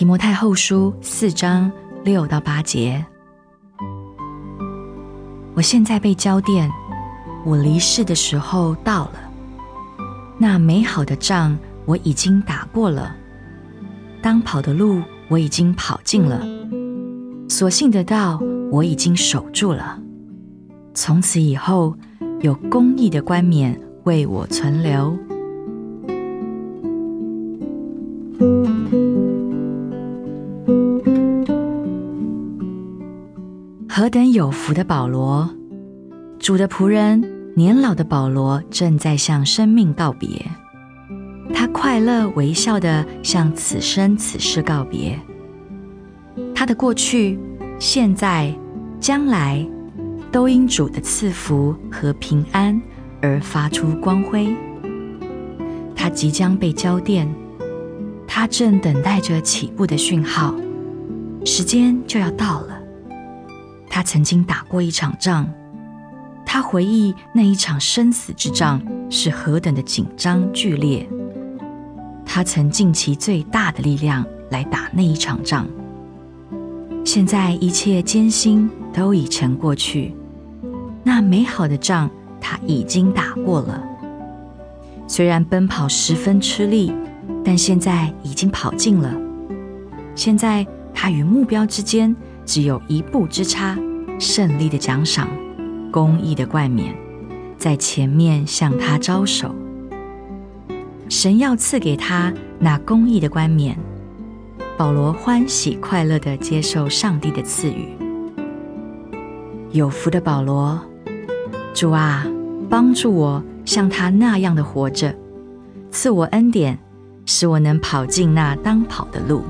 提摩太后书四章六到八节。我现在被交电，我离世的时候到了。那美好的仗我已经打过了，当跑的路我已经跑尽了，所幸的道我已经守住了。从此以后，有公义的冠冕为我存留。何等有福的保罗，主的仆人，年老的保罗正在向生命告别。他快乐微笑的向此生此世告别。他的过去、现在、将来，都因主的赐福和平安而发出光辉。他即将被交电，他正等待着起步的讯号，时间就要到了。他曾经打过一场仗，他回忆那一场生死之仗是何等的紧张剧烈。他曾尽其最大的力量来打那一场仗。现在一切艰辛都已成过去，那美好的仗他已经打过了。虽然奔跑十分吃力，但现在已经跑尽了。现在他与目标之间。只有一步之差，胜利的奖赏，公义的冠冕，在前面向他招手。神要赐给他那公义的冠冕。保罗欢喜快乐地接受上帝的赐予。有福的保罗，主啊，帮助我像他那样的活着，赐我恩典，使我能跑进那当跑的路。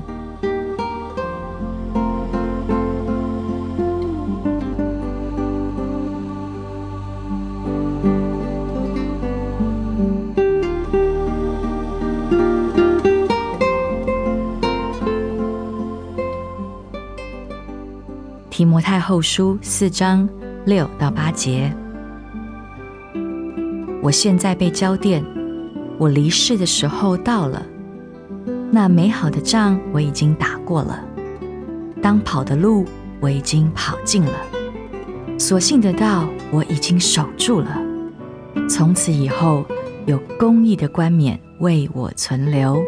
提摩太后书四章六到八节。我现在被交电，我离世的时候到了。那美好的仗我已经打过了，当跑的路我已经跑尽了，所幸的道我已经守住了。从此以后，有公义的冠冕为我存留。